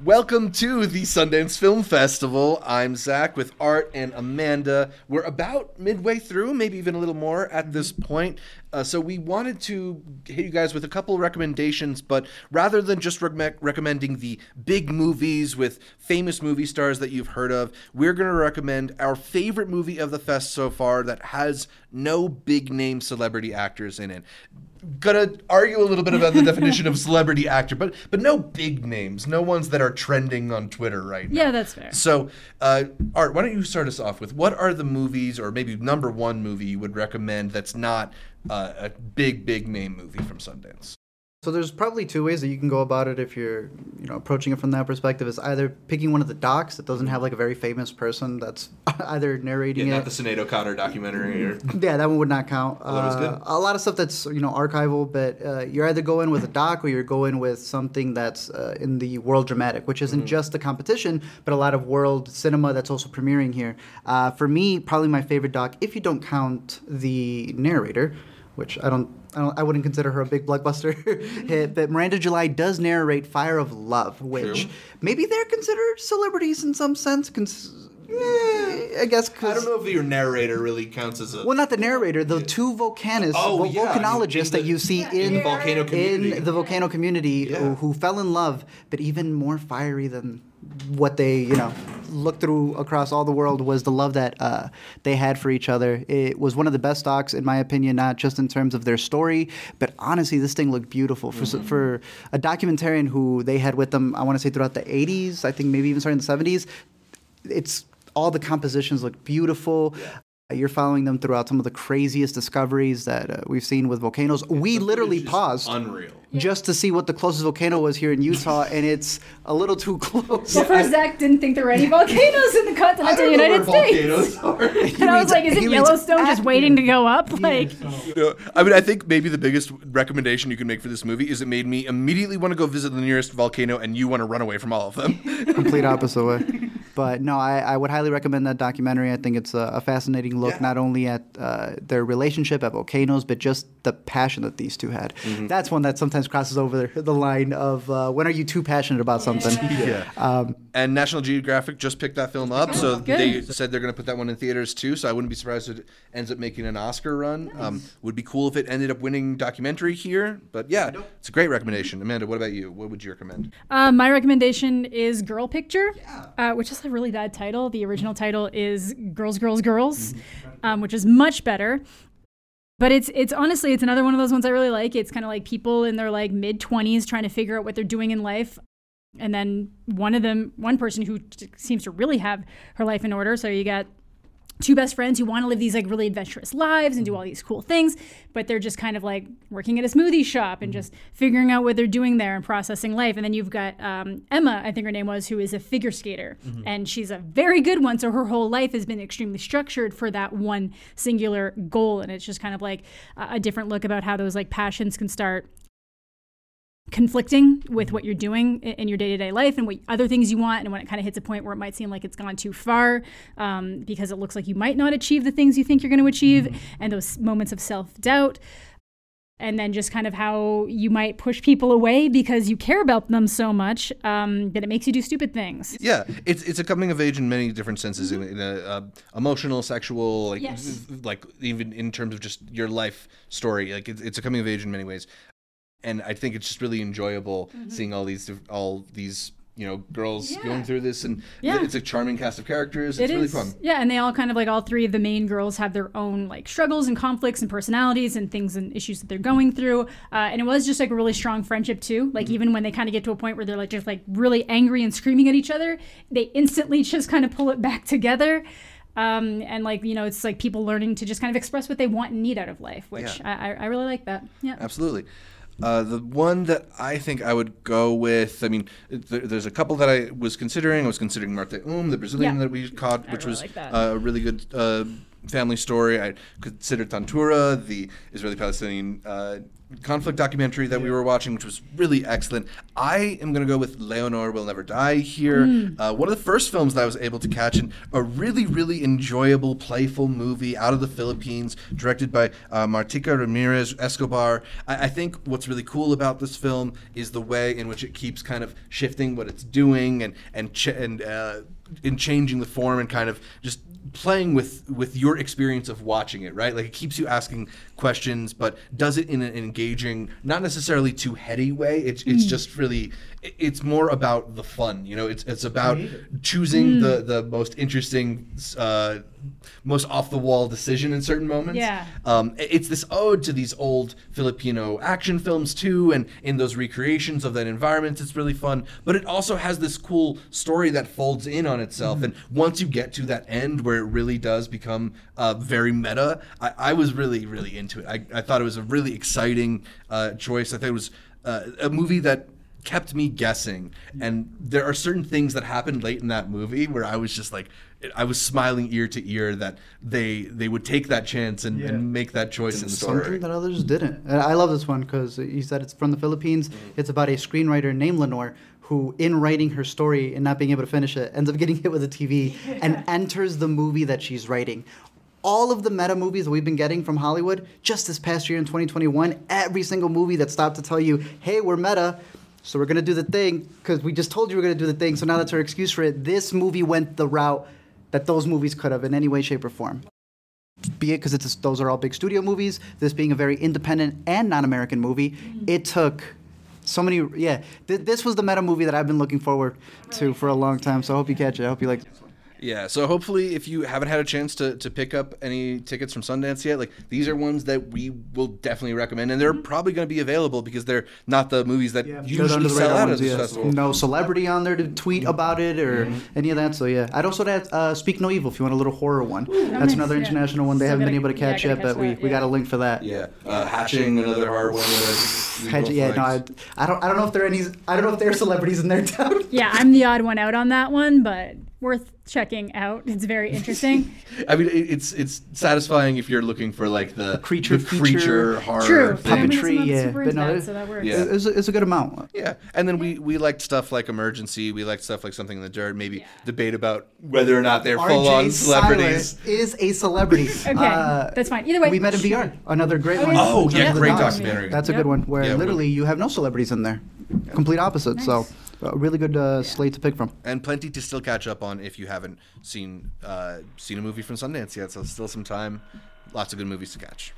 Welcome to the Sundance Film Festival. I'm Zach with Art and Amanda. We're about midway through, maybe even a little more at this point. Uh, so we wanted to hit you guys with a couple recommendations, but rather than just re- recommending the big movies with famous movie stars that you've heard of, we're going to recommend our favorite movie of the fest so far that has no big name celebrity actors in it gonna argue a little bit about the definition of celebrity actor, but but no big names, no ones that are trending on Twitter right now. Yeah, that's fair. So, uh, Art, why don't you start us off with what are the movies, or maybe number one movie you would recommend that's not uh, a big big name movie from Sundance? So there's probably two ways that you can go about it if you're, you know, approaching it from that perspective. Is either picking one of the docs that doesn't have like a very famous person that's either narrating yeah, it. Not the Sinead O'Connor documentary. Or... yeah, that one would not count. That was good. Uh, a lot of stuff that's you know archival, but uh, you're either going with a doc or you're going with something that's uh, in the world dramatic, which isn't mm-hmm. just the competition, but a lot of world cinema that's also premiering here. Uh, for me, probably my favorite doc, if you don't count the narrator which I don't, I don't, I wouldn't consider her a big blockbuster hit. But Miranda July does narrate Fire of Love, which True. maybe they're considered celebrities in some sense. Cons- I guess I don't know if your narrator really counts as a. Well, not the narrator. The two volcanists, oh, vo- yeah, volcanologists the, that you see in, in volcano community. in the volcano community yeah. who, who fell in love, but even more fiery than what they you know looked through across all the world was the love that uh, they had for each other. It was one of the best docs, in my opinion, not just in terms of their story, but honestly, this thing looked beautiful for mm-hmm. for a documentarian who they had with them. I want to say throughout the '80s, I think maybe even starting in the '70s. It's all the compositions look beautiful. Yeah. You're following them throughout some of the craziest discoveries that uh, we've seen with volcanoes. We literally paused. Unreal just to see what the closest volcano was here in Utah, and it's a little too close. Well, first, Zach didn't think there were any volcanoes in the continental United States. and I was like, is it Yellowstone just waiting to go up? Like, no, I mean, I think maybe the biggest recommendation you can make for this movie is it made me immediately want to go visit the nearest volcano, and you want to run away from all of them. Complete opposite way. But no, I, I, would highly recommend that documentary. I think it's a, a fascinating look yeah. not only at uh, their relationship at volcanoes, but just the passion that these two had. Mm-hmm. That's one that sometimes crosses over the line of uh, when are you too passionate about something? yeah. Um, and National Geographic just picked that film up, so Good. they said they're going to put that one in theaters too. So I wouldn't be surprised if it ends up making an Oscar run. Nice. Um, would be cool if it ended up winning documentary here. But yeah, it's a great recommendation. Amanda, what about you? What would you recommend? Uh, my recommendation is Girl Picture, yeah. uh, which is a really bad title. The original title is Girls, Girls, Girls, mm-hmm. um, which is much better but it's it's honestly it's another one of those ones I really like. It's kind of like people in their like mid 20s trying to figure out what they're doing in life. And then one of them, one person who t- seems to really have her life in order. So you got two best friends who want to live these like really adventurous lives and do all these cool things, but they're just kind of like working at a smoothie shop and mm-hmm. just figuring out what they're doing there and processing life. And then you've got um, Emma, I think her name was, who is a figure skater, mm-hmm. and she's a very good one. So her whole life has been extremely structured for that one singular goal, and it's just kind of like a different look about how those like passions can start conflicting with what you're doing in your day-to-day life and what other things you want and when it kind of hits a point where it might seem like it's gone too far um, because it looks like you might not achieve the things you think you're going to achieve mm-hmm. and those moments of self-doubt and then just kind of how you might push people away because you care about them so much um, that it makes you do stupid things. Yeah, it's it's a coming of age in many different senses, mm-hmm. in, in a, uh, emotional, sexual, like yes. like even in terms of just your life story. Like it's, it's a coming of age in many ways and I think it's just really enjoyable mm-hmm. seeing all these all these you know girls yeah. going through this and yeah. it's a charming cast of characters it's it really fun yeah and they all kind of like all three of the main girls have their own like struggles and conflicts and personalities and things and issues that they're going through uh, and it was just like a really strong friendship too like mm-hmm. even when they kind of get to a point where they're like just like really angry and screaming at each other they instantly just kind of pull it back together um, and like you know it's like people learning to just kind of express what they want and need out of life which yeah. I, I really like that yeah absolutely uh, the one that I think I would go with, I mean, there, there's a couple that I was considering. I was considering Marte Um, the Brazilian yeah. that we caught, which really was like a really good uh, family story. I considered Tantura, the Israeli Palestinian uh, conflict documentary that we were watching, which was really excellent. I am going to go with Leonor Will Never Die here. Uh, one of the first films that I was able to catch, and a really, really enjoyable, playful movie out of the Philippines, directed by uh, Martika Ramirez Escobar. I, I think what's really cool about this film is the way in which it keeps kind of shifting what it's doing and and ch- and uh, in changing the form and kind of just playing with with your experience of watching it right? Like it keeps you asking questions but does it in an engaging not necessarily too heady way. It's it's just really it's more about the fun you know? It's it's about choosing the the most interesting uh most off the wall decision in certain moments Yeah. um, it's this ode to these old Filipino action films too, and in those recreations of that environment, it's really fun. But it also has this cool story that folds in on itself, and once you get to that end where it really does become uh, very meta, I, I was really, really into it. I, I thought it was a really exciting uh, choice. I thought it was uh, a movie that kept me guessing and there are certain things that happened late in that movie where i was just like i was smiling ear to ear that they they would take that chance and, and make that choice in the story Something that others didn't. And I love this one because you said it's from the Philippines. Mm-hmm. It's about a screenwriter named Leonor who, in writing her story and not being able to finish it, ends up getting hit with a TV and enters the movie that she's writing. All of the meta movies that we've been getting from Hollywood just this past year in 2021, every single movie that stopped to tell you, hey, we're meta. So we're gonna do the thing because we just told you we're gonna do the thing. So now that's our excuse for it. This movie went the route that those movies could have in any way, shape, or form be it because it's those are all big studio movies. This being a very independent and non-American movie, mm-hmm. it took so many. Yeah, th- this was the meta movie that I've been looking forward to for a long time. So I hope you catch it. I hope you like. It. Yeah, so hopefully, if you haven't had a chance to, to pick up any tickets from Sundance yet, like these are ones that we will definitely recommend, and they're probably going to be available because they're not the movies that They're usually sell radar out ones, at this yeah. festival. No celebrity on there to tweet about it or any of that. So yeah, I'd also add uh, Speak No Evil if you want a little horror one. That's nice, another yeah. international one they Still haven't been gotta- able to catch yeah, yet, gotta but catch we, that, we got a link for that. Yeah, uh, hatching another hard one. That we Hatchet- yeah, no, I. I don't. I don't know if there are any. I don't know if there are celebrities in there town. Yeah, I'm the odd one out on that one, but worth checking out. It's very interesting. I mean, it's it's satisfying if you're looking for like the creature the feature. creature horror True. thing. Family's Puppetry, not yeah, super but no, that, it- so that works. Yeah. It's, it's a good amount. Yeah, and then we we liked stuff like Emergency. We liked stuff like Something in the Dirt. Maybe debate about whether or not they're full on celebrities. Silent is a celebrity. Okay, uh, that's fine. Either way, we met in VR. Another great Oh, one. yeah. Oh, yeah, great Dogs. documentary. That's a Yep. good one where Yeah, literally you have no celebrities in there. Complete opposite. So a really good uh, slate to pick from. and plenty to still catch up on if you haven't seen uh, seen a movie from Sundance yet. So still some time. Lots of good movies to catch.